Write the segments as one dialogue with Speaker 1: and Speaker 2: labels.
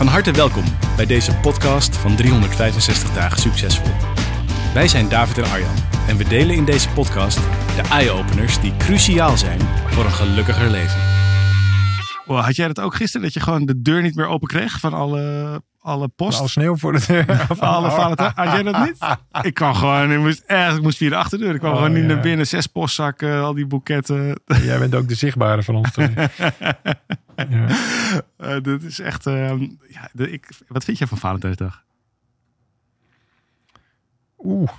Speaker 1: Van harte welkom bij deze podcast van 365 dagen succesvol. Wij zijn David en Arjan en we delen in deze podcast de eye-openers die cruciaal zijn voor een gelukkiger leven.
Speaker 2: Wow, had jij dat ook gisteren, dat je gewoon de deur niet meer open kreeg van alle, alle post?
Speaker 3: Al sneeuw voor de deur.
Speaker 2: Van alle Valentijn. Had jij dat niet? Ik kwam gewoon, ik moest, echt, ik moest via de achterdeur. Ik kwam
Speaker 3: Oh,
Speaker 2: gewoon niet
Speaker 3: ja.
Speaker 2: naar binnen. Zes postzakken, al die boeketten.
Speaker 3: Jij bent ook de zichtbare van ons. ja.
Speaker 2: Eh, dit is echt, ehm, ja, de, ik, wat vind jij van Valentijnsdag?
Speaker 3: Oeh.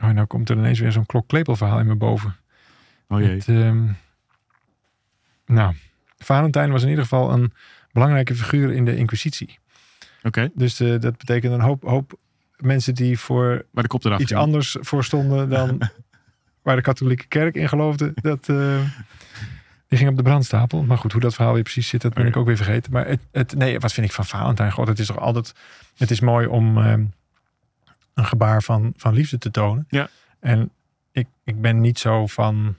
Speaker 3: Oh, nou komt er ineens weer zo'n klokklepel verhaal in me boven.
Speaker 2: Oh jee.
Speaker 3: Ehm, nou, Valentijn was in ieder geval een belangrijke figuur in de inquisitie.
Speaker 2: Oké,
Speaker 3: Dus eh, dat betekent een hoop, hoop mensen die voor
Speaker 2: de kop
Speaker 3: iets
Speaker 2: ging.
Speaker 3: anders voor stonden dan waar de katholieke kerk in geloofde. Dat, eh, die ging op de brandstapel. Maar goed, hoe dat verhaal weer precies zit, dat ben ik ook weer vergeten. Maar het, het, nee, wat vind ik van Valentijn? God, het is toch altijd... Het is mooi om ehm, een gebaar van, van liefde te tonen.
Speaker 2: Ja.
Speaker 3: En ik, ik ben niet zo van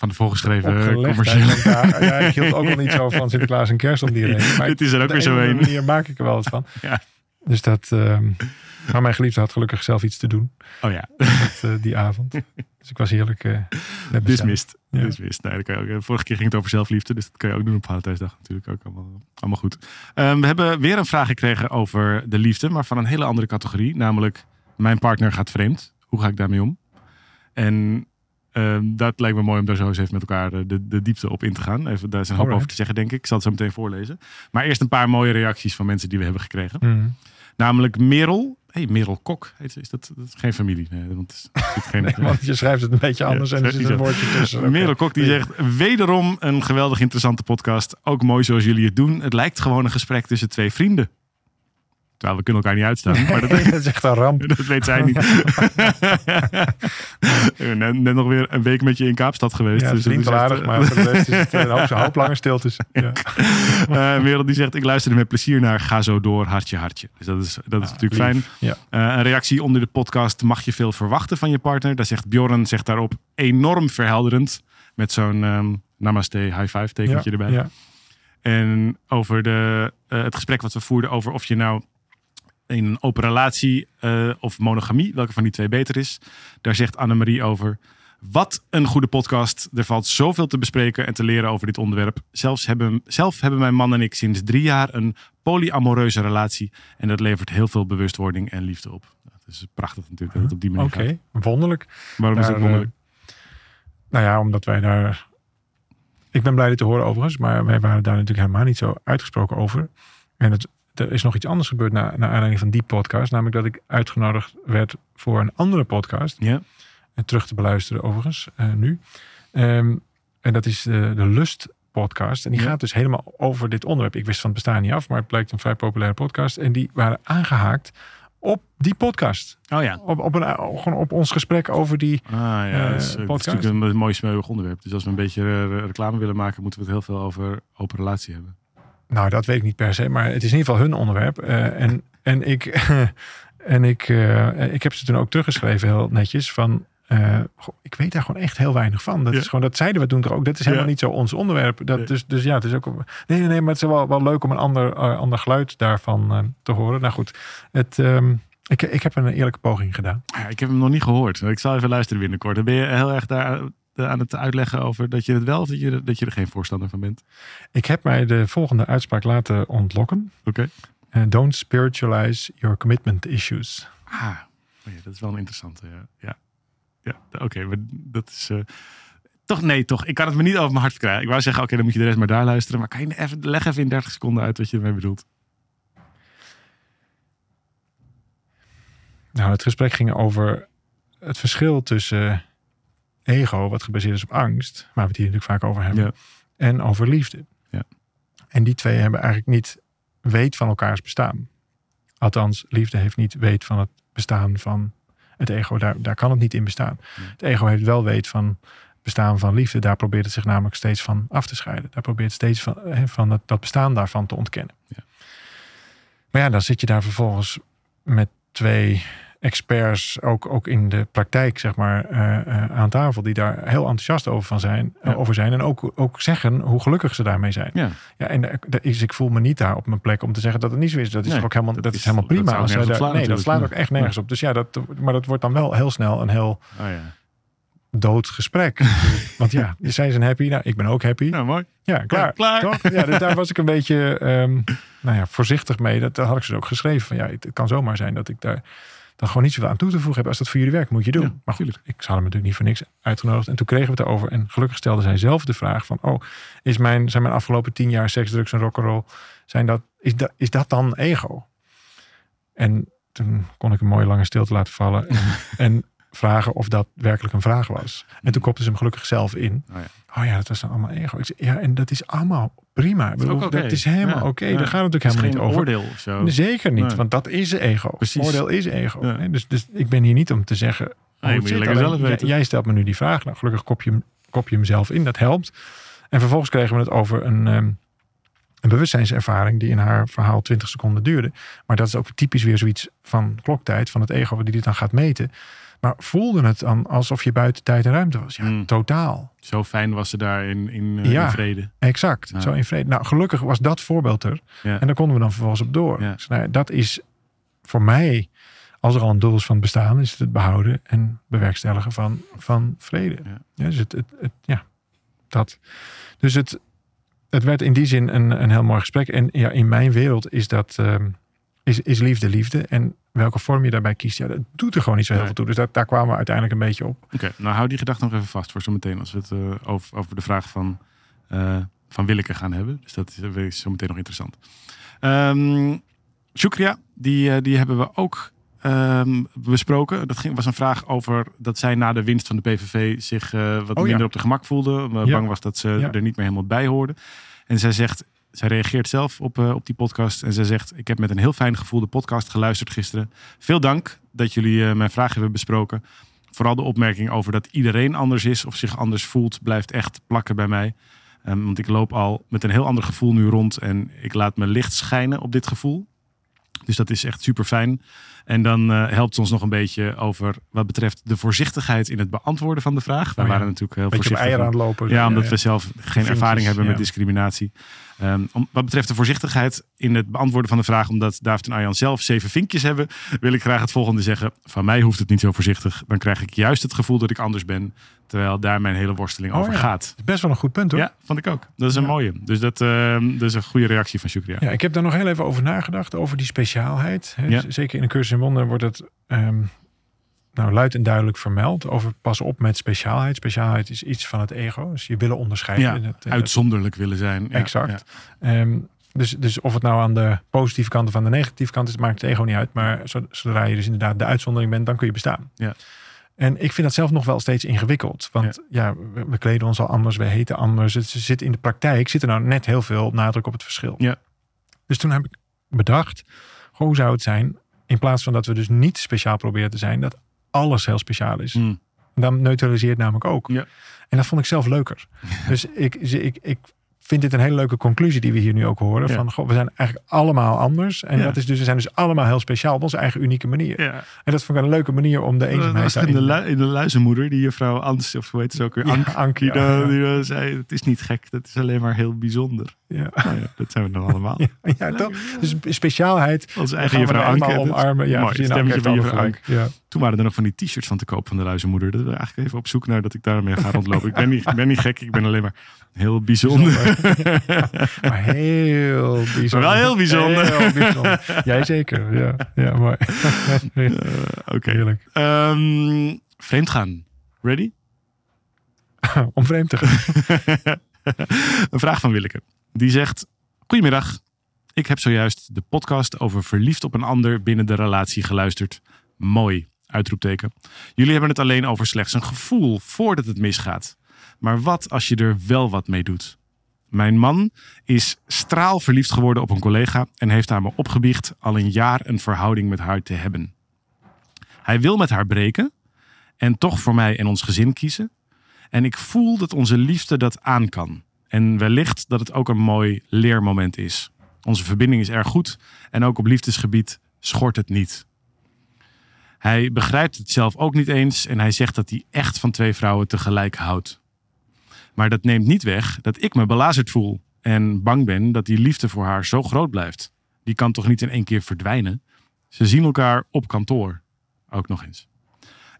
Speaker 2: Van de voorgeschreven
Speaker 3: opgelegdheid.
Speaker 2: commercieel.
Speaker 3: Ja, ja, ik hield ook wel niet zo van Sinterklaas en kerst om die reden. Maar
Speaker 2: Dit is er ook weer zo
Speaker 3: een manier maak ik er wel wat van.
Speaker 2: Ja.
Speaker 3: Dus dat... ehm, maar mijn geliefde had gelukkig zelf iets te doen
Speaker 2: Oh ja,
Speaker 3: dat, eh, die avond. Dus ik was heerlijk uh,
Speaker 2: dismissed.
Speaker 3: Ja.
Speaker 2: dismissed. Nee, dat kan je ook. eh, Vorige keer ging het over zelfliefde, dus dat kan je ook doen op Valentijnsdag natuurlijk ook allemaal, allemaal goed. Ehm, we hebben weer een vraag gekregen over de liefde, maar van een hele andere categorie. Namelijk, mijn partner gaat vreemd. Hoe ga ik daarmee om? En ehm, dat lijkt me mooi om daar zo eens even met elkaar eh, de, de diepte op in te gaan. Even, daar is een hoop over te zeggen, denk ik. Ik zal het zo meteen voorlezen. Maar eerst een paar mooie reacties van mensen die we hebben gekregen.
Speaker 3: Mhm.
Speaker 2: Namelijk Merel. hey, Merel Kok. Heet ze. Is dat, dat is geen familie? Nee, want is, is geen,
Speaker 3: Nee, want je schrijft het een beetje anders
Speaker 2: Ja,
Speaker 3: en er zit een woordje tussen.
Speaker 2: Merel Kok die zegt, wederom een geweldig interessante podcast. Ook mooi zoals jullie het doen. Het lijkt gewoon een gesprek tussen twee vrienden. Terwijl we kunnen elkaar niet uitstaan. Maar dat,
Speaker 3: dat is echt een ramp.
Speaker 2: dat weet zij niet. net, net nog weer een week met je in Kaapstad geweest.
Speaker 3: Ja,
Speaker 2: dus dat is
Speaker 3: wel aardig, maar voor de rest is het een hoop, een hoop langer stiltes. Ja.
Speaker 2: eh, Merel die zegt, ik luister er met plezier naar. Ga zo door, hartje, hartje. Dus dat is, dat is natuurlijk fijn.
Speaker 3: Ja.
Speaker 2: Eh, een reactie onder de podcast. Mag je veel verwachten van je partner? Daar zegt Bjorn zegt daarop enorm verhelderend. Met zo'n ehm, namaste high five tekentje
Speaker 3: Ja,
Speaker 2: erbij.
Speaker 3: ja.
Speaker 2: En over de, eh, het gesprek wat we voerden over of je nou in een open relatie eh, of monogamie, welke van die twee beter is. Daar zegt Annemarie over. Wat een goede podcast. Er valt zoveel te bespreken en te leren over dit onderwerp. Zelfs hebben, zelf hebben mijn man en ik sinds drie jaar een polyamoreuze relatie. En dat levert heel veel bewustwording en liefde op. Dat is prachtig natuurlijk dat het op die manier
Speaker 3: Oké, wonderlijk.
Speaker 2: Waarom is dat
Speaker 3: Daar,
Speaker 2: wonderlijk?
Speaker 3: eh, nou ja, omdat wij daar... Ik ben blij dit te horen overigens, maar wij waren daar natuurlijk helemaal niet zo uitgesproken over. En het, er is nog iets anders gebeurd na, naar aanleiding van die podcast. Namelijk dat ik uitgenodigd werd voor een andere podcast.
Speaker 2: Ja,
Speaker 3: En terug te beluisteren overigens, eh, nu. Ehm, en dat is de, de Lust podcast. En die
Speaker 2: Ja.
Speaker 3: gaat dus helemaal over dit onderwerp. Ik wist van het bestaan niet af, maar het blijkt een vrij populaire podcast. En die waren aangehaakt op die podcast.
Speaker 2: oh ja.
Speaker 3: Op, op, een, gewoon op ons gesprek over die...
Speaker 2: Ah ja,
Speaker 3: Eh,
Speaker 2: dat is, dat is
Speaker 3: podcast.
Speaker 2: natuurlijk een mooi smeuig onderwerp. Dus als we een beetje eh, reclame willen maken, moeten we het heel veel over open relatie hebben.
Speaker 3: Nou, dat weet ik niet per se, maar het is in ieder geval hun onderwerp. Eh, en, en ik, en ik, eh, ik heb ze toen ook teruggeschreven, heel netjes, van... eh, goh, ik weet daar gewoon echt heel weinig van. Dat
Speaker 2: Ja.
Speaker 3: is gewoon, dat zeiden we toen toch ook. Dat is helemaal
Speaker 2: Ja.
Speaker 3: niet zo ons onderwerp. Dat,
Speaker 2: Nee.
Speaker 3: dus, dus ja, het is ook. Nee, nee, nee, maar het is wel, wel leuk om een ander, ander geluid daarvan te horen. Nou goed, het, ehm, ik, ik heb een eerlijke poging gedaan.
Speaker 2: Ja, ik heb hem nog niet gehoord. Ik zal even luisteren binnenkort. Dan ben je heel erg daar aan het uitleggen over dat je het wel of dat je, dat je er geen voorstander van bent.
Speaker 3: Ik heb mij de volgende uitspraak laten ontlokken.
Speaker 2: Oké.
Speaker 3: Eh, don't spiritualize your commitment issues.
Speaker 2: Ah, oh ja, dat is wel een interessante. Ja, ja. ja oké. maar dat is. eh, toch, nee, toch. Ik kan het me niet over mijn hart krijgen. Ik wou zeggen, oké, dan moet je de rest maar daar luisteren. Maar kan je even, leg even in 30 seconden uit wat je ermee bedoelt.
Speaker 3: Nou, het gesprek ging over het verschil tussen ego, wat gebaseerd is op angst, waar we het hier natuurlijk vaak over hebben,
Speaker 2: Ja.
Speaker 3: en over liefde.
Speaker 2: Ja.
Speaker 3: En die twee hebben eigenlijk niet weet van elkaars bestaan. Althans, liefde heeft niet weet van het bestaan van het ego. Daar, daar kan het niet in bestaan. Het ego heeft wel weet van het bestaan van liefde. Daar probeert het zich namelijk steeds van af te scheiden. Daar probeert het steeds van, van het, dat bestaan daarvan te ontkennen.
Speaker 2: Ja.
Speaker 3: Maar ja, dan zit je daar vervolgens met twee experts, ook, ook in de praktijk, zeg maar, eh, eh, aan tafel, die daar heel enthousiast over, van zijn,
Speaker 2: Ja.
Speaker 3: over zijn. En ook, ook zeggen hoe gelukkig ze daarmee zijn.
Speaker 2: Ja,
Speaker 3: Ja, en is, ik voel me niet daar op mijn plek om te zeggen dat het niet zo is. Dat is
Speaker 2: Nee,
Speaker 3: ook helemaal,
Speaker 2: dat
Speaker 3: dat,
Speaker 2: is-
Speaker 3: helemaal
Speaker 2: dat
Speaker 3: prima. als daar-
Speaker 2: slaan
Speaker 3: nee, dat slaat ook echt nergens op. Dus ja, dat, maar dat wordt dan wel heel snel een heel
Speaker 2: oh ja.
Speaker 3: dood gesprek. Want ja, zij zijn happy. Nou, ik ben ook happy.
Speaker 2: Nou, mooi.
Speaker 3: Ja, klaar.
Speaker 2: Ja, klaar.
Speaker 3: Toch? Ja, dus daar was ik een beetje ehm, nou ja, voorzichtig mee. Dat, dat had ik ze ook geschreven. Van, ja, het, het kan zomaar zijn dat ik daar dan gewoon niet zoveel aan toe te voegen heb. Als dat voor jullie werkt, moet je doen.
Speaker 2: Ja,
Speaker 3: maar goed,
Speaker 2: tuurlijk.
Speaker 3: ik had hem natuurlijk niet voor niks uitgenodigd. En toen kregen we het erover. En gelukkig stelde zij zelf de vraag van... Oh, is mijn, zijn mijn afgelopen tien jaar seks, drugs en rock'n'roll... Zijn dat, is, dat, is dat dan ego? En toen kon ik een mooie lange stilte laten vallen. En, en vragen of dat werkelijk een vraag was. En toen kopte ze hem gelukkig zelf in.
Speaker 2: Oh ja.
Speaker 3: Oh ja, dat was dan allemaal ego. Ik zei, ja, en dat is allemaal prima.
Speaker 2: Is
Speaker 3: bedoel. Dat is helemaal
Speaker 2: Ja,
Speaker 3: oké.
Speaker 2: ja.
Speaker 3: Daar gaat het natuurlijk helemaal
Speaker 2: geen
Speaker 3: niet over.
Speaker 2: oordeel of zo.
Speaker 3: Zeker niet,
Speaker 2: Nee.
Speaker 3: want dat is ego.
Speaker 2: Precies.
Speaker 3: Oordeel is ego.
Speaker 2: Ja.
Speaker 3: Nee, Dus, dus ik ben hier niet om te zeggen...
Speaker 2: Je zelf weten.
Speaker 3: Jij, stelt me nu die vraag. Nou, gelukkig kop je, hem- kop je hem zelf in. Dat helpt. En vervolgens kregen we het over een, ehm, een bewustzijnservaring... die in haar verhaal 20 seconden duurde. Maar dat is ook typisch weer zoiets van kloktijd... van het ego die dit dan gaat meten. Maar voelde het dan alsof je buiten tijd en ruimte was? Ja,
Speaker 2: Hmm.
Speaker 3: totaal.
Speaker 2: Zo fijn was ze daar in, in, eh,
Speaker 3: Ja.
Speaker 2: in vrede.
Speaker 3: Exact,
Speaker 2: Ja.
Speaker 3: zo in vrede. Nou, gelukkig was dat voorbeeld er.
Speaker 2: Ja.
Speaker 3: En daar konden we dan vervolgens op door. Dus, nou dat is voor mij, als er al een doel is van het bestaan, is het het behouden en bewerkstelligen van, van vrede.
Speaker 2: Ja.
Speaker 3: Dus het, het, het- ja, dat. Dus het, het werd in die zin een, een heel mooi gesprek. En ja, in mijn wereld is dat, ehm, is, is liefde liefde. En welke vorm je daarbij kiest, ja, dat doet er gewoon niet zo heel
Speaker 2: Nee.
Speaker 3: veel toe. Dus dat, daar kwamen we uiteindelijk een beetje op.
Speaker 2: Oké, nou hou die gedachte nog even vast voor zometeen als we het eh, over, over de vraag van, eh van Willeke gaan hebben. Dus dat is, eh, is zometeen nog interessant. Ehm Shukria, die, eh, die hebben we ook ehm, besproken. Dat ging, was een vraag over dat zij na de winst van de PVV zich eh, wat
Speaker 3: Oh ja.
Speaker 2: minder op de gemak voelde. eh,
Speaker 3: Ja.
Speaker 2: Bang was dat ze
Speaker 3: Ja.
Speaker 2: er niet meer helemaal bij hoorde. En zij zegt, zij reageert zelf op, eh, op die podcast. En zij zegt, ik heb met een heel fijn gevoel de podcast geluisterd gisteren. Veel dank dat jullie eh, mijn vraag hebben besproken. Vooral de opmerking over dat iedereen anders is of zich anders voelt, blijft echt plakken bij mij. Ehm, want ik loop al met een heel ander gevoel nu rond en ik laat mijn licht schijnen op dit gevoel. Dus dat is echt super fijn. En dan eh, helpt ons nog een beetje over wat betreft de voorzichtigheid in het beantwoorden van de vraag. We
Speaker 3: Oh ja.
Speaker 2: waren natuurlijk heel
Speaker 3: Beetje
Speaker 2: voorzichtig.
Speaker 3: eieren aan het lopen.
Speaker 2: Ja, omdat we zelf geen ervaring hebben met discriminatie. Ehm, om, wat betreft de voorzichtigheid in het beantwoorden van de vraag, omdat David en Arjan zelf zeven vinkjes hebben, wil ik graag het volgende zeggen. Van mij hoeft het niet zo voorzichtig. Dan krijg ik juist het gevoel dat ik anders ben, terwijl daar mijn hele worsteling
Speaker 3: Oh
Speaker 2: over
Speaker 3: ja.
Speaker 2: gaat.
Speaker 3: Best wel een goed punt hoor.
Speaker 2: Ja, vond ik ook. Dat is een
Speaker 3: Ja.
Speaker 2: mooie. Dus dat, ehm, dat is een goede reactie van Shukria.
Speaker 3: Ja, ik heb daar nog heel even over nagedacht, over die speciaalheid. Hè.
Speaker 2: Ja.
Speaker 3: Zeker in de cursus in wonderen wordt het ehm, nou, luid en duidelijk vermeld. Over pas op met speciaalheid. Speciaalheid is iets van het ego. Dus je willen onderscheiden.
Speaker 2: Ja,
Speaker 3: in het, in het-
Speaker 2: Uitzonderlijk willen zijn. Ja,
Speaker 3: Exact.
Speaker 2: ja.
Speaker 3: Ehm, dus, dus of het nou aan de positieve kant of aan de negatieve kant is, maakt het ego niet uit. Maar zo- zodra je dus inderdaad de uitzondering bent, dan kun je bestaan.
Speaker 2: Ja.
Speaker 3: En ik vind dat zelf nog wel steeds ingewikkeld. Want ja, we, we kleden ons al anders, we heten anders. Het zit in de praktijk zit er nou net heel veel nadruk op het verschil.
Speaker 2: Ja.
Speaker 3: Dus toen heb ik bedacht, hoe zou het zijn, in plaats van dat we dus niet speciaal proberen te zijn, dat alles heel speciaal is.
Speaker 2: Hm.
Speaker 3: Dan neutraliseert namelijk ook.
Speaker 2: Ja.
Speaker 3: En dat vond ik zelf leuker. Dus ik, ik, ik vind dit een hele leuke conclusie die we hier nu ook horen.
Speaker 2: Ja.
Speaker 3: Van, goh, we zijn eigenlijk allemaal anders. En
Speaker 2: Ja.
Speaker 3: dat is dus, we zijn dus allemaal heel speciaal op onze eigen unieke manier.
Speaker 2: Ja.
Speaker 3: En dat vond ik een leuke manier om de
Speaker 2: Dat
Speaker 3: eenzaamheid
Speaker 2: was in de, lu- in de luizenmoeder, die juffrouw Ans, of hoe heet ze ook weer? Ank,
Speaker 3: Ank,
Speaker 2: die, zei, het is niet gek, dat is alleen maar heel bijzonder.
Speaker 3: Ja.
Speaker 2: Nou ja, dat zijn we dan allemaal.
Speaker 3: Ja, toch? Dus speciaalheid.
Speaker 2: Onze eigen juffrouw Ank.
Speaker 3: helemaal
Speaker 2: hè, dat-
Speaker 3: omarmen. Ja,
Speaker 2: mooi,
Speaker 3: precies.
Speaker 2: stemmetje van juffrouw Ank. Toen waren er nog van die t-shirts van te koop van de luizenmoeder. Dat we eigenlijk even op zoek naar dat ik daarmee ga rondlopen. ik, ben niet, ik ben niet gek, ik ben alleen maar heel bijzonder.
Speaker 3: Maar heel bijzonder.
Speaker 2: Maar wel heel bijzonder.
Speaker 3: Heel bijzonder. Jij zeker. Ja, ja mooi.
Speaker 2: Eh, Oké.
Speaker 3: Heerlijk.
Speaker 2: Ehm, vreemd gaan. Ready?
Speaker 3: Om vreemd te gaan.
Speaker 2: Een vraag van Willeke. Die zegt: Goedemiddag. Ik heb zojuist de podcast over verliefd op een ander binnen de relatie geluisterd. Mooi. Uitroepteken. Jullie hebben het alleen over slechts een gevoel voordat het misgaat. Maar wat als je er wel wat mee doet? Mijn man is straalverliefd geworden op een collega en heeft aan me opgebiecht al een jaar een verhouding met haar te hebben. Hij wil met haar breken en toch voor mij en ons gezin kiezen. En ik voel dat onze liefde dat aan kan. En wellicht dat het ook een mooi leermoment is. Onze verbinding is erg goed en ook op liefdesgebied schort het niet. Hij begrijpt het zelf ook niet eens en hij zegt dat hij echt van twee vrouwen tegelijk houdt. Maar dat neemt niet weg dat ik me belazerd voel en bang ben dat die liefde voor haar zo groot blijft. Die kan toch niet in één keer verdwijnen? Ze zien elkaar op kantoor. Ook nog eens.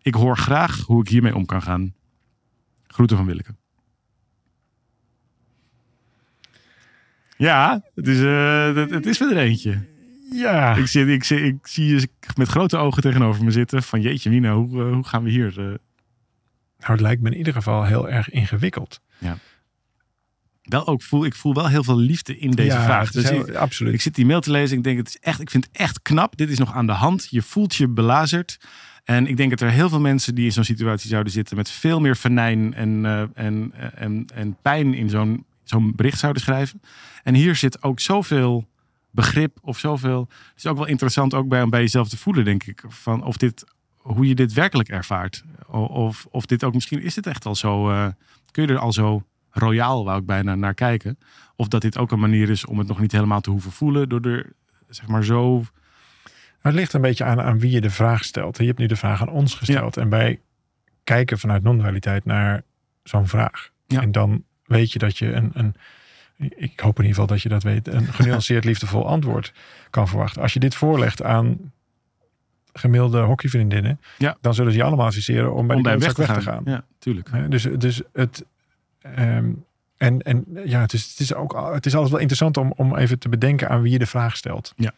Speaker 2: Ik hoor graag hoe ik hiermee om kan gaan. Groeten van Willeke. Ja, het is, uh, het, het is weer er eentje.
Speaker 3: Ja.
Speaker 2: Ik, zit, ik, ik zie je met grote ogen tegenover me zitten. Van jeetje Mina, hoe, uh, hoe gaan we hier... Uh...
Speaker 3: Nou, het lijkt me in ieder geval heel erg ingewikkeld.
Speaker 2: Ja. Wel ook voel, ik voel wel heel veel liefde in deze
Speaker 3: ja,
Speaker 2: vraag.
Speaker 3: Dus heel,
Speaker 2: ik,
Speaker 3: absoluut.
Speaker 2: ik zit die mail te lezen. Ik denk, het is echt, ik vind het echt knap. Dit is nog aan de hand. Je voelt je belazerd. En ik denk dat er heel veel mensen die in zo'n situatie zouden zitten met veel meer venijn en, uh, en, en, en pijn in zo'n zo'n bericht zouden schrijven. En hier zit ook zoveel begrip of zoveel. Het is ook wel interessant ook bij, om bij jezelf te voelen, denk ik. Van of dit, hoe je dit werkelijk ervaart. Of, of dit ook misschien, is dit echt al zo, uh, kun je er al zo royaal, wou ik bijna naar kijken. Of dat dit ook een manier is om het nog niet helemaal te hoeven voelen. Door er, zeg maar zo...
Speaker 3: Het ligt een beetje aan, aan wie je de vraag stelt. Je hebt nu de vraag aan ons gesteld. Ja. En wij kijken vanuit non-dualiteit naar zo'n vraag.
Speaker 2: Ja.
Speaker 3: En dan weet je dat je een, een, ik hoop in ieder geval dat je dat weet, een genuanceerd liefdevol antwoord kan verwachten. Als je dit voorlegt aan gemiddelde hockeyvriendinnen,
Speaker 2: ja.
Speaker 3: dan zullen ze je allemaal adviseren om bij
Speaker 2: om
Speaker 3: die
Speaker 2: weg,
Speaker 3: weg,
Speaker 2: te
Speaker 3: te gaan.
Speaker 2: Ja, tuurlijk.
Speaker 3: Dus, dus het, um, en, en ja, het is, het is ook, het is altijd wel interessant om, om even te bedenken aan wie je de vraag stelt.
Speaker 2: Ja.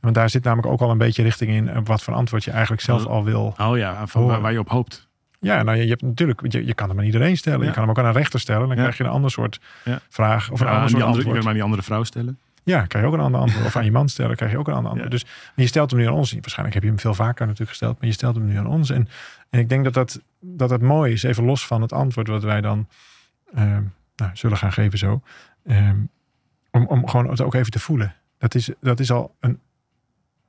Speaker 3: Want daar zit namelijk ook al een beetje richting in wat voor antwoord je eigenlijk zelf al wil.
Speaker 2: Oh ja, van waar, waar je op hoopt.
Speaker 3: Ja, nou je, je hebt natuurlijk, je, je kan hem aan iedereen stellen.
Speaker 2: Ja.
Speaker 3: Je kan hem ook aan een rechter stellen. Dan krijg je een ander soort vraag of een ander
Speaker 2: aan
Speaker 3: soort
Speaker 2: andere, je
Speaker 3: antwoord.
Speaker 2: kan maar die andere vrouw stellen.
Speaker 3: Ja, krijg je ook een ander antwoord. Of aan je man stellen, krijg je ook een ander antwoord.
Speaker 2: Ja.
Speaker 3: Dus maar je stelt hem nu aan ons. Waarschijnlijk heb je hem veel vaker natuurlijk gesteld, maar je stelt hem nu aan ons. En, en ik denk dat dat, dat het mooi is, even los van het antwoord wat wij dan ehm, nou, zullen gaan geven zo. Ehm, om, om gewoon het ook even te voelen. Dat is, dat is al een.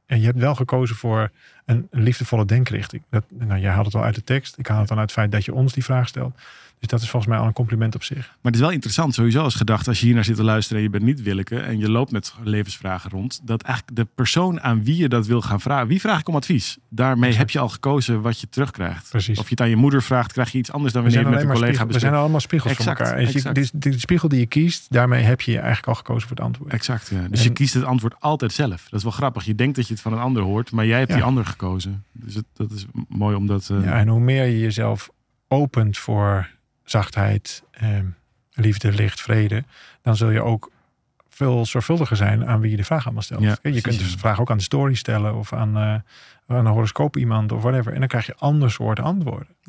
Speaker 3: En je hebt wel gekozen voor een liefdevolle denkrichting. Dat, nou, jij haalt het al uit de tekst. Ik haal het dan uit het feit dat je ons die vraag stelt. Dus dat is volgens mij al een compliment op zich.
Speaker 2: Maar het is wel interessant sowieso als gedachte, als je hier naar zit te luisteren en je bent niet Willeke en je loopt met levensvragen rond, dat eigenlijk de persoon aan wie je dat wil gaan vragen, wie vraag ik om advies? Daarmee
Speaker 3: Exact.
Speaker 2: heb je al gekozen wat je terugkrijgt.
Speaker 3: Precies.
Speaker 2: Of je het aan je moeder vraagt, krijg je iets anders dan
Speaker 3: We
Speaker 2: wanneer
Speaker 3: zijn,
Speaker 2: je met een collega
Speaker 3: spiegel, we zijn
Speaker 2: bespreekt.
Speaker 3: allemaal spiegels
Speaker 2: Exact,
Speaker 3: voor elkaar. En je- die, die spiegel die je kiest, daarmee heb je eigenlijk al gekozen voor het antwoord.
Speaker 2: Exact, ja. Dus je kiest het antwoord altijd zelf. Dat is wel grappig. Je denkt dat je het van een ander hoort, maar jij hebt
Speaker 3: Ja.
Speaker 2: die ander gekozen. Dus het, dat is mooi omdat... eh,
Speaker 3: Ja, en hoe meer je jezelf opent voor zachtheid, ehm, liefde, licht, vrede, dan zul je ook veel zorgvuldiger zijn aan wie je de vraag allemaal stelt.
Speaker 2: Ja,
Speaker 3: je kunt de vraag ook aan de story stellen of aan, eh, aan een horoscoop iemand of whatever. En dan krijg je ander soort antwoorden.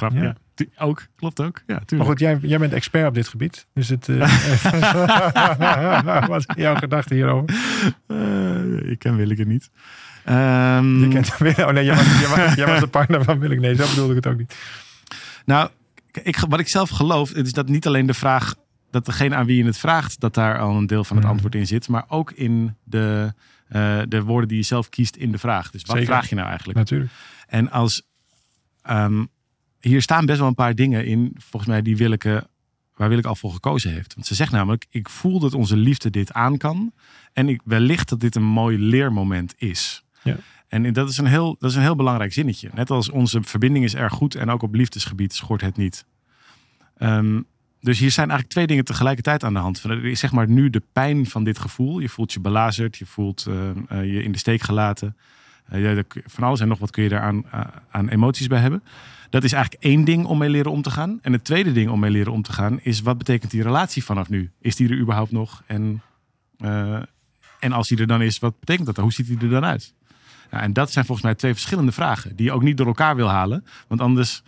Speaker 3: Ja.
Speaker 2: ja. Tu- Ook, klopt ook. Ja,
Speaker 3: Maar
Speaker 2: tuurlijk.
Speaker 3: goed, jij, jij bent expert op dit gebied. Dus het. eh, wat is jouw gedachte hierover?
Speaker 2: Eh, ik ken Willeke niet. Ehm,
Speaker 3: Je kent Oh nee, jij was, jij, was, jij was de partner van Willem. Nee, zo bedoelde ik het ook niet.
Speaker 2: Nou, ik, wat ik zelf geloof, is dat niet alleen de vraag, dat degene aan wie je het vraagt, dat daar al een deel van het antwoord in zit, maar ook in de, eh, de woorden die je zelf kiest in de vraag. Dus wat
Speaker 3: Zeker.
Speaker 2: vraag je nou eigenlijk?
Speaker 3: Natuurlijk.
Speaker 2: En als ehm, hier staan best wel een paar dingen in, volgens mij, die Willeke, waar Willeke al voor gekozen heeft. Want ze zegt namelijk: Ik voel dat onze liefde dit aan kan. En ik, wellicht dat dit een mooi leermoment is.
Speaker 3: Ja.
Speaker 2: En dat is, een heel, dat is een heel belangrijk zinnetje. Net als onze verbinding is erg goed en ook op liefdesgebied schort het niet. Ehm, dus hier zijn eigenlijk twee dingen tegelijkertijd aan de hand. Is zeg maar nu de pijn van dit gevoel. Je voelt je belazerd, je voelt ehm, eh, je in de steek gelaten. Eh, van alles en nog wat kun je daar aan, emoties bij hebben. Dat is eigenlijk één ding om mee leren om te gaan. En het tweede ding om mee leren om te gaan is wat betekent die relatie vanaf nu? Is die er überhaupt nog? En, eh, en als die er dan is, wat betekent dat? Hoe ziet die er dan uit? Nou, en dat zijn volgens mij twee verschillende vragen die je ook niet door elkaar wil halen. Want anders,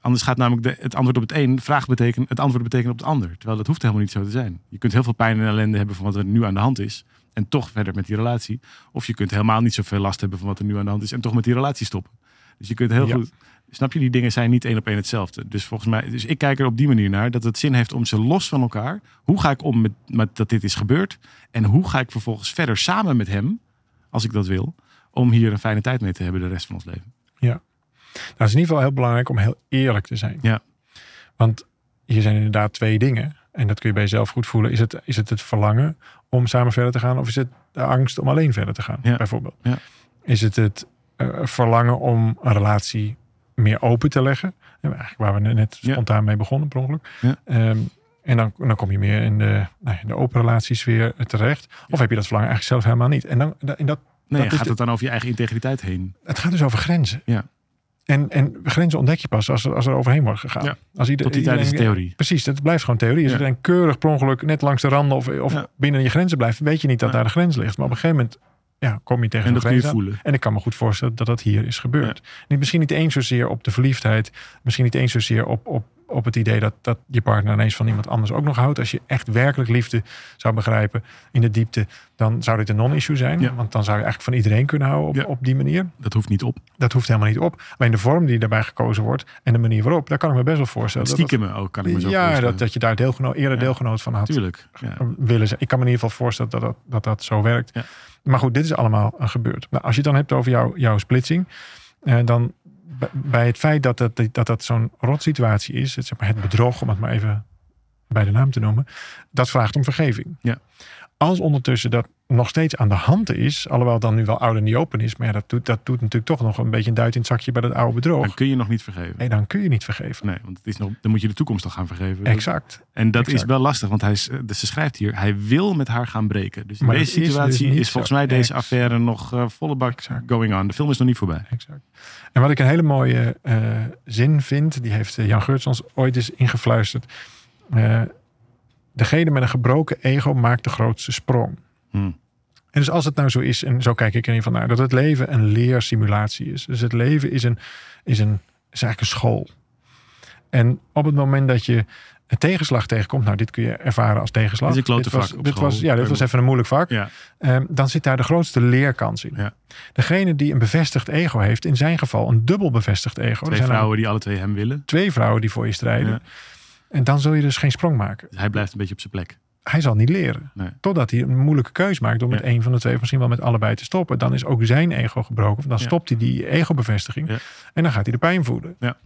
Speaker 2: anders gaat namelijk de, het antwoord op het een vraag betekenen, het antwoord betekenen op het ander. Terwijl dat hoeft helemaal niet zo te zijn. Je kunt heel veel pijn en ellende hebben van wat er nu aan de hand is. En toch verder met die relatie. Of je kunt helemaal niet zoveel last hebben van wat er nu aan de hand is. En toch met die relatie stoppen. Dus je kunt heel
Speaker 3: Ja.
Speaker 2: goed. Snap je, die dingen zijn niet één op één hetzelfde. Dus volgens mij, dus ik kijk er op die manier naar dat het zin heeft om ze los van elkaar. Hoe ga ik om met, met dat dit is gebeurd? En hoe ga ik vervolgens verder samen met hem, als ik dat wil, om hier een fijne tijd mee te hebben de rest van ons leven?
Speaker 3: Nou, het is in ieder geval heel belangrijk om heel eerlijk te zijn.
Speaker 2: Ja.
Speaker 3: Want hier zijn inderdaad twee dingen. En dat kun je bij jezelf goed voelen. Is het is het, het verlangen om samen verder te gaan? Of is het de angst om alleen verder te gaan?
Speaker 2: Ja.
Speaker 3: Bijvoorbeeld.
Speaker 2: Ja.
Speaker 3: Is het het eh, verlangen om een relatie meer open te leggen? Ja, Eigenlijk waar we net
Speaker 2: Ja.
Speaker 3: spontaan mee begonnen, per ongeluk.
Speaker 2: Ja.
Speaker 3: Ehm, en dan, dan kom je meer in de, nou, in de open relatiesfeer terecht. Of heb je dat verlangen eigenlijk zelf helemaal niet? En dan, en dat,
Speaker 2: Nee,
Speaker 3: Dat
Speaker 2: gaat
Speaker 3: de-
Speaker 2: het dan over je eigen integriteit heen?
Speaker 3: het gaat dus over grenzen.
Speaker 2: Ja.
Speaker 3: En, en grenzen ontdek je pas als er, als er overheen wordt gegaan.
Speaker 2: Ja.
Speaker 3: Als ieder,
Speaker 2: Tot die tijd is het theorie.
Speaker 3: Precies, dat blijft gewoon theorie. Als
Speaker 2: Ja.
Speaker 3: iedereen keurig per ongeluk net langs de randen of, of
Speaker 2: Ja.
Speaker 3: binnen je grenzen blijft, weet je niet dat daar de grens ligt. Maar op een gegeven moment ja, kom je tegen
Speaker 2: En
Speaker 3: een
Speaker 2: dat kun je
Speaker 3: grens aan.
Speaker 2: voelen.
Speaker 3: En ik kan me goed voorstellen dat dat hier is gebeurd. Niet, misschien niet eens zozeer op de verliefdheid. Misschien niet eens zozeer op, op, op het idee dat, dat je partner ineens van iemand anders ook nog houdt. Als je echt werkelijk liefde zou begrijpen in de diepte, dan zou dit een non-issue zijn.
Speaker 2: Ja.
Speaker 3: Want dan zou je eigenlijk van iedereen kunnen houden op,
Speaker 2: Ja.
Speaker 3: op die manier.
Speaker 2: Dat hoeft niet op.
Speaker 3: Dat hoeft helemaal niet op. Alleen de vorm die daarbij gekozen wordt en de manier waarop, daar kan ik me best wel voorstellen.
Speaker 2: Het
Speaker 3: dat
Speaker 2: stiekem ook, kan ik me zo
Speaker 3: ja,
Speaker 2: voorstellen.
Speaker 3: dat, dat je daar deelgeno eerder
Speaker 2: Ja.
Speaker 3: deelgenoot van had
Speaker 2: Tuurlijk. Ja.
Speaker 3: willen zijn. Ik kan me in ieder geval voorstellen dat dat, dat, dat zo werkt. Maar goed, dit is allemaal eh, gebeurd. Nou, als je het dan hebt over jouw, jouw splitsing, eh, dan bij het feit dat dat, dat, dat zo'n rotsituatie is, het, zeg maar, het bedrog, om het maar even bij de naam te noemen, dat vraagt om vergeving.
Speaker 2: Ja.
Speaker 3: Als ondertussen dat nog steeds aan de hand is, alhoewel het dan nu wel oud en niet open is, maar ja, dat, doet, dat doet natuurlijk toch nog een beetje een duit in het zakje bij dat oude bedrog.
Speaker 2: Dan kun je nog niet vergeven.
Speaker 3: Nee, dan kun je niet vergeven.
Speaker 2: Nee, want het is nog, dan moet je de toekomst nog gaan vergeven.
Speaker 3: Exact.
Speaker 2: En dat is wel lastig, want hij, is- eh, dus ze schrijft hier, hij wil met haar gaan breken. Dus in
Speaker 3: Maar
Speaker 2: deze
Speaker 3: is dus
Speaker 2: situatie is, volgens mij deze
Speaker 3: Exact.
Speaker 2: affaire nog eh, volle bak
Speaker 3: Exact.
Speaker 2: going on. De film is nog niet voorbij.
Speaker 3: Exact. En wat ik een hele mooie eh, zin vind, die heeft Jan Geurts ons ooit eens ingefluisterd. Degene met een gebroken ego maakt de grootste sprong.
Speaker 2: Hm.
Speaker 3: En dus als het nou zo is, en zo kijk ik er in van naar, dat het leven een leersimulatie is. Dus het leven is, een, is, een, is eigenlijk een school. En op het moment dat je een tegenslag tegenkomt, nou dit kun je ervaren als tegenslag.
Speaker 2: Dit
Speaker 3: Dit was,
Speaker 2: vak
Speaker 3: dit was, ja, dit was even een moeilijk vak.
Speaker 2: Ja,
Speaker 3: Ehm, dan zit daar de grootste leerkans in.
Speaker 2: Ja.
Speaker 3: Degene die een bevestigd ego heeft, in zijn geval een dubbel bevestigd ego.
Speaker 2: Twee vrouwen die alle twee hem willen.
Speaker 3: twee vrouwen die voor je strijden.
Speaker 2: Ja.
Speaker 3: En dan zul je dus geen sprong maken.
Speaker 2: Hij blijft een beetje op zijn plek.
Speaker 3: Hij zal niet leren.
Speaker 2: Nee.
Speaker 3: Totdat hij een moeilijke keus maakt om met
Speaker 2: Ja.
Speaker 3: één van de twee, of misschien wel met allebei te stoppen. Dan is ook zijn ego gebroken. Dan
Speaker 2: Ja.
Speaker 3: stopt hij die ego-bevestiging.
Speaker 2: Ja.
Speaker 3: En dan gaat hij de pijn voelen.
Speaker 2: Ja.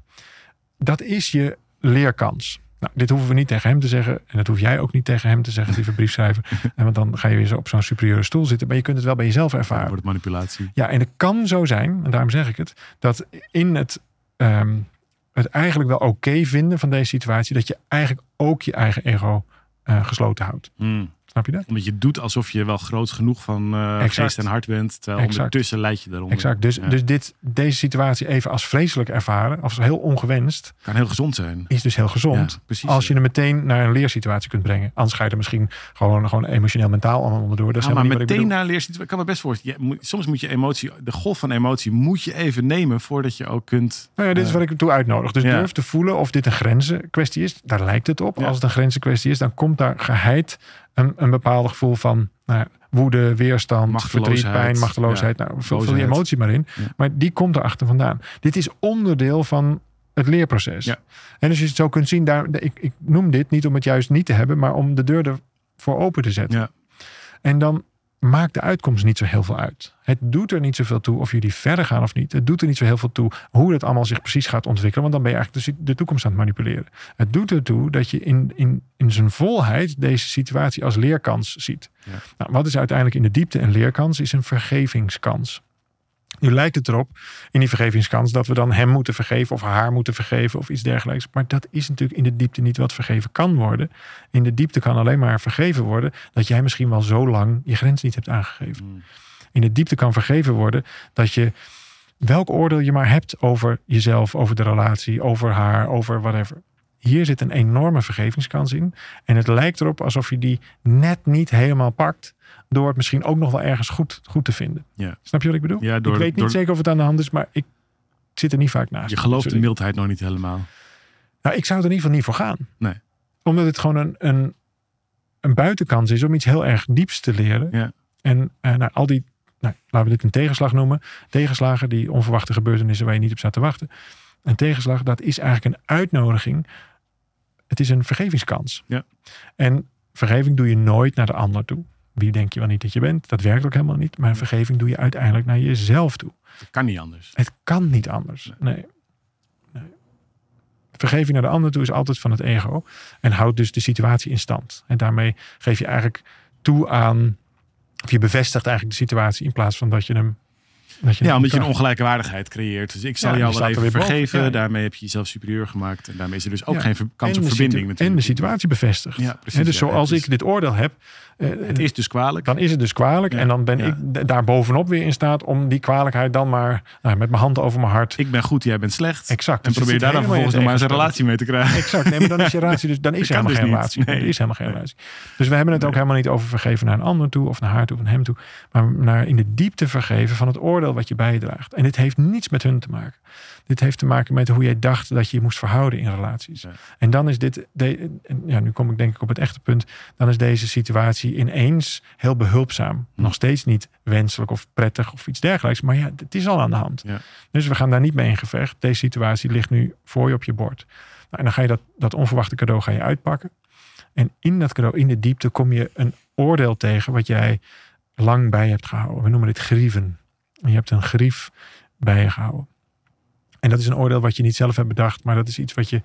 Speaker 3: Dat is je leerkans. Nou, dit hoeven we niet tegen hem te zeggen. En dat hoef jij ook niet tegen hem te zeggen, lieve briefschrijver. en want dan ga je weer zo op zo'n superieure stoel zitten. Maar je kunt het wel bij jezelf ervaren.
Speaker 2: wordt het manipulatie.
Speaker 3: Ja, en het kan zo zijn, en daarom zeg ik het, dat in het, ehm, het eigenlijk wel oké vinden van deze situatie, dat je eigenlijk ook je eigen ego eh, gesloten houdt.
Speaker 2: Hm.
Speaker 3: Snap je dat?
Speaker 2: Omdat je doet alsof je wel groot genoeg van
Speaker 3: Exact.
Speaker 2: geest en hart bent. Terwijl
Speaker 3: Exact.
Speaker 2: ondertussen leid je daaronder.
Speaker 3: Exact. Dus,
Speaker 2: Ja.
Speaker 3: dus dit, deze situatie even als vreselijk ervaren, als heel ongewenst,
Speaker 2: Kan heel gezond zijn.
Speaker 3: is dus heel gezond.
Speaker 2: Ja, precies.
Speaker 3: Als je hem meteen naar een leersituatie kunt brengen. Anders ga je er misschien gewoon, gewoon emotioneel mentaal allemaal onderdoor. Dat is
Speaker 2: Ja, maar meteen
Speaker 3: bedoel.
Speaker 2: na leersituatie. Ik kan me best voorstellen. soms moet je emotie, de golf van emotie moet je even nemen voordat je ook kunt.
Speaker 3: Nou ja, dit is
Speaker 2: eh,
Speaker 3: wat ik toe uitnodig. Dus durf te voelen of dit een grenzenkwestie is. Daar lijkt het op. Als het een grenzenkwestie is, dan komt daar geheid een, een bepaald gevoel van nou, ja, woede, weerstand, verdriet, pijn, machteloosheid. nou, vul, vul die emotie maar in.
Speaker 2: Ja.
Speaker 3: Maar die komt erachter vandaan. Dit is onderdeel van het leerproces.
Speaker 2: Ja.
Speaker 3: En als je het zo kunt zien, daar, ik, ik noem dit niet om het juist niet te hebben, maar om de deur ervoor open te zetten.
Speaker 2: Ja.
Speaker 3: En dan maakt de uitkomst niet zo heel veel uit. Het doet er niet zoveel toe of jullie verder gaan of niet. Het doet er niet zo heel veel toe hoe het allemaal zich precies gaat ontwikkelen. Want dan ben je eigenlijk de, de toekomst aan het manipuleren. Het doet ertoe dat je in, in, in zijn volheid deze situatie als leerkans ziet.
Speaker 2: Ja.
Speaker 3: Nou, wat is uiteindelijk in de diepte een leerkans? Is een vergevingskans. Nu lijkt het erop in die vergevingskans dat we dan hem moeten vergeven of haar moeten vergeven of iets dergelijks. Maar dat is natuurlijk in de diepte niet wat vergeven kan worden. In de diepte kan alleen maar vergeven worden dat jij misschien wel zo lang je grens niet hebt aangegeven.
Speaker 2: Mm.
Speaker 3: In de diepte kan vergeven worden dat je welk oordeel je maar hebt over jezelf, over de relatie, over haar, over whatever. Hier zit een enorme vergevingskans in. En het lijkt erop alsof je die net niet helemaal pakt. Door het misschien ook nog wel ergens goed, goed te vinden.
Speaker 2: Ja.
Speaker 3: Snap je wat ik bedoel?
Speaker 2: Ja, door-
Speaker 3: ik weet niet
Speaker 2: door-
Speaker 3: zeker of het aan de hand is, maar ik zit er niet vaak naast.
Speaker 2: Je gelooft de mildheid nog niet helemaal.
Speaker 3: Nou, ik zou er in ieder geval niet voor gaan.
Speaker 2: Nee.
Speaker 3: Omdat het gewoon een, een, een buitenkans is om iets heel erg dieps te leren.
Speaker 2: Ja.
Speaker 3: En eh, nou, al die nou, laten we dit een tegenslag noemen. Tegenslagen, die onverwachte gebeurtenissen waar je niet op staat te wachten. Een tegenslag, dat is eigenlijk een uitnodiging. Het is een vergevingskans.
Speaker 2: Ja.
Speaker 3: En vergeving doe je nooit naar de ander toe. Wie denk je wel niet dat je bent? Dat werkt ook helemaal niet. Maar vergeving doe je uiteindelijk naar jezelf toe.
Speaker 2: Dat kan niet anders.
Speaker 3: Het kan niet anders. Nee. nee. Vergeving naar de ander toe is altijd van het ego. En houdt dus de situatie in stand. En daarmee geef je eigenlijk toe aan. Of je bevestigt eigenlijk de situatie in plaats van dat je hem. Je
Speaker 2: Ja, omdat je een ongelijke waardigheid creëert. Dus ik zal
Speaker 3: Ja,
Speaker 2: jou wel even vergeven.
Speaker 3: Ja.
Speaker 2: Daarmee heb je jezelf superieur gemaakt. En daarmee is er dus ook
Speaker 3: Ja.
Speaker 2: geen kans
Speaker 3: En
Speaker 2: op verbinding natuurlijk.
Speaker 3: En de situatie bevestigt.
Speaker 2: Ja, precies,
Speaker 3: dus zoals
Speaker 2: is-
Speaker 3: ik dit oordeel heb. eh,
Speaker 2: Het is dus kwalijk.
Speaker 3: dan is het dus kwalijk. En dan ben ik daar bovenop weer in staat om die kwalijkheid dan maar nou, met mijn hand over mijn hart.
Speaker 2: Ik ben goed, jij bent slecht.
Speaker 3: Exact.
Speaker 2: En
Speaker 3: Dus
Speaker 2: probeer daar dan vervolgens nog maar eens een relatie mee te krijgen.
Speaker 3: Exact. Nee, maar dan is je relatie dus dan is er
Speaker 2: kan
Speaker 3: helemaal
Speaker 2: dus
Speaker 3: geen relatie.
Speaker 2: Nee.
Speaker 3: Er is helemaal geen relatie. Dus we hebben het ook helemaal niet over vergeven naar een ander toe of naar haar toe of naar hem toe. Maar naar in de diepte vergeven van het oordeel wat je bijdraagt. En dit heeft niets met hun te maken. Dit heeft te maken met hoe jij dacht dat je je moest verhouden in relaties.
Speaker 2: Ja.
Speaker 3: En dan is dit, de, ja, nu kom ik denk ik op het echte punt. Dan is deze situatie ineens heel behulpzaam.
Speaker 2: Hm.
Speaker 3: Nog steeds niet wenselijk of prettig of iets dergelijks. Maar ja, het is al aan de hand.
Speaker 2: Ja.
Speaker 3: Dus we gaan daar niet mee in gevecht. Deze situatie ligt nu voor je op je bord. Nou, en dan ga je dat, dat onverwachte cadeau ga je uitpakken. En in dat cadeau, in de diepte, kom je een oordeel tegen wat jij lang bij hebt gehouden. We noemen dit grieven. En je hebt een grief bij je gehouden. En dat is een oordeel wat je niet zelf hebt bedacht, maar dat is iets wat je,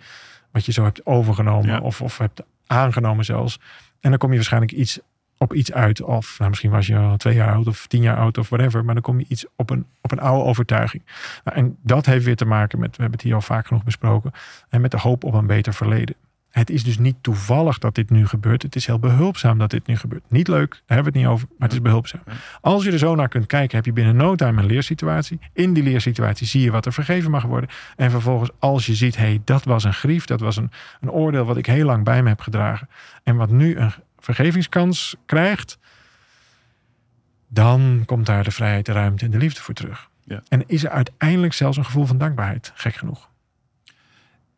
Speaker 3: wat je zo hebt overgenomen
Speaker 2: Ja.
Speaker 3: of, of hebt aangenomen zelfs. En dan kom je waarschijnlijk iets op iets uit. Of nou, misschien was je al twee jaar oud of tien jaar oud of whatever. Maar dan kom je iets op een, op een oude overtuiging. Nou, en dat heeft weer te maken met, we hebben het hier al vaak genoeg besproken. En met de hoop op een beter verleden. Het is dus niet toevallig dat dit nu gebeurt. Het is heel behulpzaam dat dit nu gebeurt. Niet leuk, daar hebben we het niet over, maar het is behulpzaam. Als je er zo naar kunt kijken, heb je binnen no time een leersituatie. In die leersituatie zie je wat er vergeven mag worden. En vervolgens, als je ziet, hé, hey, dat was een grief, dat was een, een oordeel wat ik heel lang bij me heb gedragen. En wat nu een vergevingskans krijgt, dan komt daar de vrijheid, de ruimte en de liefde voor terug.
Speaker 2: Ja.
Speaker 3: En is er uiteindelijk zelfs een gevoel van dankbaarheid, gek genoeg.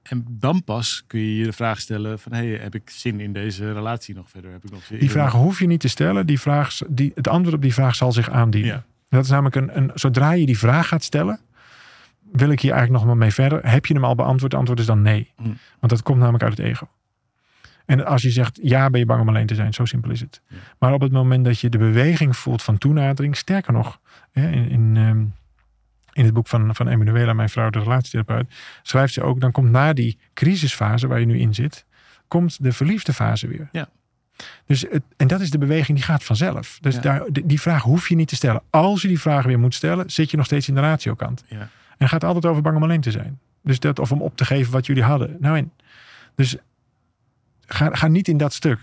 Speaker 2: En dan pas kun je je de vraag stellen van... Hey, heb ik zin in deze relatie nog verder? Heb ik nog zin
Speaker 3: Die vraag hoef je niet te stellen. Die vraag, die, het antwoord op die vraag zal zich aandienen.
Speaker 2: Ja.
Speaker 3: Dat is namelijk een, een. Zodra je die vraag gaat stellen. Wil ik hier eigenlijk nog maar mee verder? Heb je hem al beantwoord? Het antwoord is dan nee.
Speaker 2: Hm.
Speaker 3: Want dat komt namelijk uit het ego. En als je zegt ja, ben je bang om alleen te zijn. Zo simpel is het.
Speaker 2: Ja.
Speaker 3: Maar op het moment dat je de beweging voelt van toenadering. Sterker nog, hè, in, in, ehm, in het boek van, van Emanuela, mijn vrouw, de relatietherapeut. Schrijft ze ook, dan komt na die crisisfase waar je nu in zit. Komt de verliefde fase weer.
Speaker 2: Ja.
Speaker 3: Dus het, en dat is de beweging die gaat vanzelf. Dus
Speaker 2: Ja.
Speaker 3: daar, die, vraag hoef je niet te stellen. Als je die vraag weer moet stellen, zit je nog steeds in de ratiokant.
Speaker 2: Ja.
Speaker 3: En het gaat altijd over bang om alleen te zijn. Dus dat, of om op te geven wat jullie hadden. Nou en. Dus ga, ga niet in dat stuk.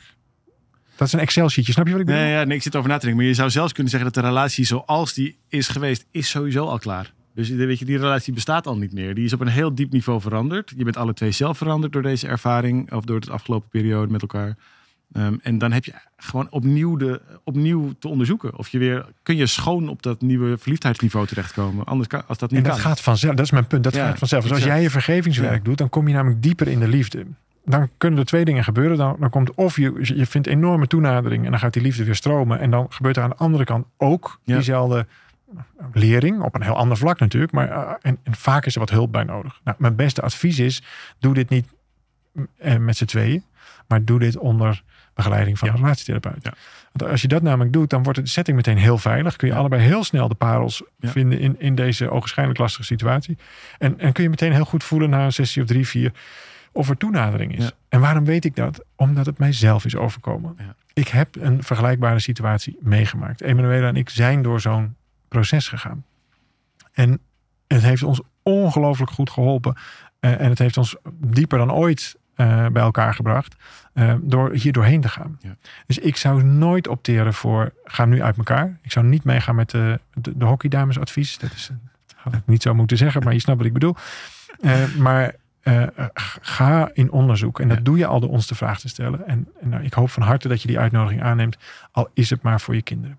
Speaker 3: Dat is een Excel-sheetje. Snap je wat ik bedoel?
Speaker 2: Nee, ja, nee, ik zit over na te denken. Maar je zou zelfs kunnen zeggen dat de relatie zoals die is geweest, is sowieso al klaar. Dus weet je, die relatie bestaat al niet meer. Die is op een heel diep niveau veranderd. Je bent alle twee zelf veranderd door deze ervaring. Of door de afgelopen periode met elkaar. Ehm, en dan heb je gewoon opnieuw, de, opnieuw te onderzoeken. Of je weer, kun je schoon op dat nieuwe verliefdheidsniveau terechtkomen. Anders kan, als dat niet
Speaker 3: En dat
Speaker 2: kan.
Speaker 3: gaat vanzelf. Dat is mijn punt. Dat
Speaker 2: Ja,
Speaker 3: gaat vanzelf. Dus als jij je vergevingswerk doet, dan kom je namelijk dieper in de liefde. Dan kunnen er twee dingen gebeuren. Dan, dan komt of je, je vindt enorme toenadering en dan gaat die liefde weer stromen. En dan gebeurt er aan de andere kant ook
Speaker 2: Ja.
Speaker 3: diezelfde lering. Op een heel ander vlak natuurlijk. Maar eh, en, en vaak is er wat hulp bij nodig. Nou, mijn beste advies is, doe dit niet eh, met z'n tweeën. Maar doe dit onder begeleiding van
Speaker 2: Ja.
Speaker 3: een relatietherapeut.
Speaker 2: Ja.
Speaker 3: Want als je dat namelijk doet, dan wordt de setting meteen heel veilig. Kun je
Speaker 2: Ja.
Speaker 3: allebei heel snel de parels vinden in, in deze ogenschijnlijk lastige situatie. En, en kun je meteen heel goed voelen na een sessie of drie, vier of er toenadering is. En waarom weet ik dat? Omdat het mijzelf is overkomen. Ik heb een vergelijkbare situatie meegemaakt. Emanuela en ik zijn door zo'n proces gegaan. En het heeft ons ongelooflijk goed geholpen. Eh, en het heeft ons dieper dan ooit eh, bij elkaar gebracht. eh, door hier doorheen te gaan.
Speaker 2: Ja.
Speaker 3: Dus ik zou nooit opteren voor ga nu uit elkaar. Ik zou niet meegaan met de, de, de hockeydames advies. Dat, is, had ik niet zo moeten zeggen, maar je snapt wat ik bedoel. Maar ga in onderzoek. En dat
Speaker 2: Ja.
Speaker 3: doe je al door ons de vraag te stellen. En, en nou, ik hoop van harte dat je die uitnodiging aanneemt. Al is het maar voor je kinderen.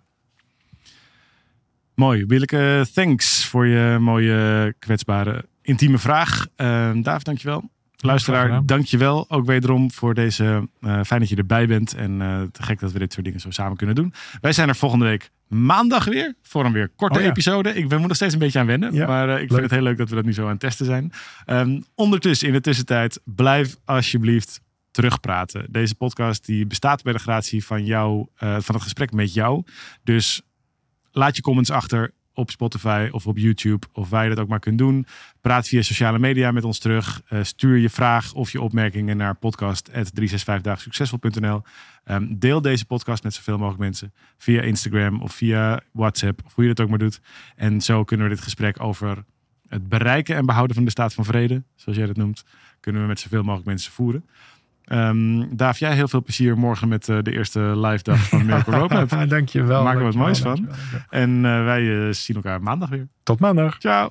Speaker 2: Mooi. Willeke, thanks voor je mooie, kwetsbare, intieme vraag. Uh, David, dankjewel. luisteraar, dankjewel ook wederom voor deze. eh, fijn dat je erbij bent. En eh, te gek dat we dit soort dingen zo samen kunnen doen. Wij zijn er volgende week maandag weer. Voor een weer korte
Speaker 3: Oh ja.
Speaker 2: episode. Ik ben, moet er steeds een beetje aan wennen.
Speaker 3: Ja,
Speaker 2: maar eh, ik vind het heel leuk dat we dat nu zo aan het testen zijn. Ehm, ondertussen, in de tussentijd, blijf alsjeblieft terugpraten. Deze podcast die bestaat bij de gratie van jou, van het gesprek met jou. Dus laat je comments achter op Spotify of op YouTube of waar je dat ook maar kunt doen. Praat via sociale media met ons terug. Eh, stuur je vraag of je opmerkingen naar podcast.365daagsuccesvol.nl. Ehm, deel deze podcast met zoveel mogelijk mensen via Instagram of via WhatsApp of hoe je dat ook maar doet. En zo kunnen we dit gesprek over het bereiken en behouden van de staat van vrede, zoals jij dat noemt, kunnen we met zoveel mogelijk mensen voeren. Ehm Daaf, jij heel veel plezier morgen met eh, de eerste live dag van Miracle Roadmap.
Speaker 3: dankjewel.
Speaker 2: Maak er wat moois van.
Speaker 3: dankjewel, dankjewel.
Speaker 2: En eh, wij eh, zien elkaar maandag weer.
Speaker 3: Tot maandag.
Speaker 2: Ciao!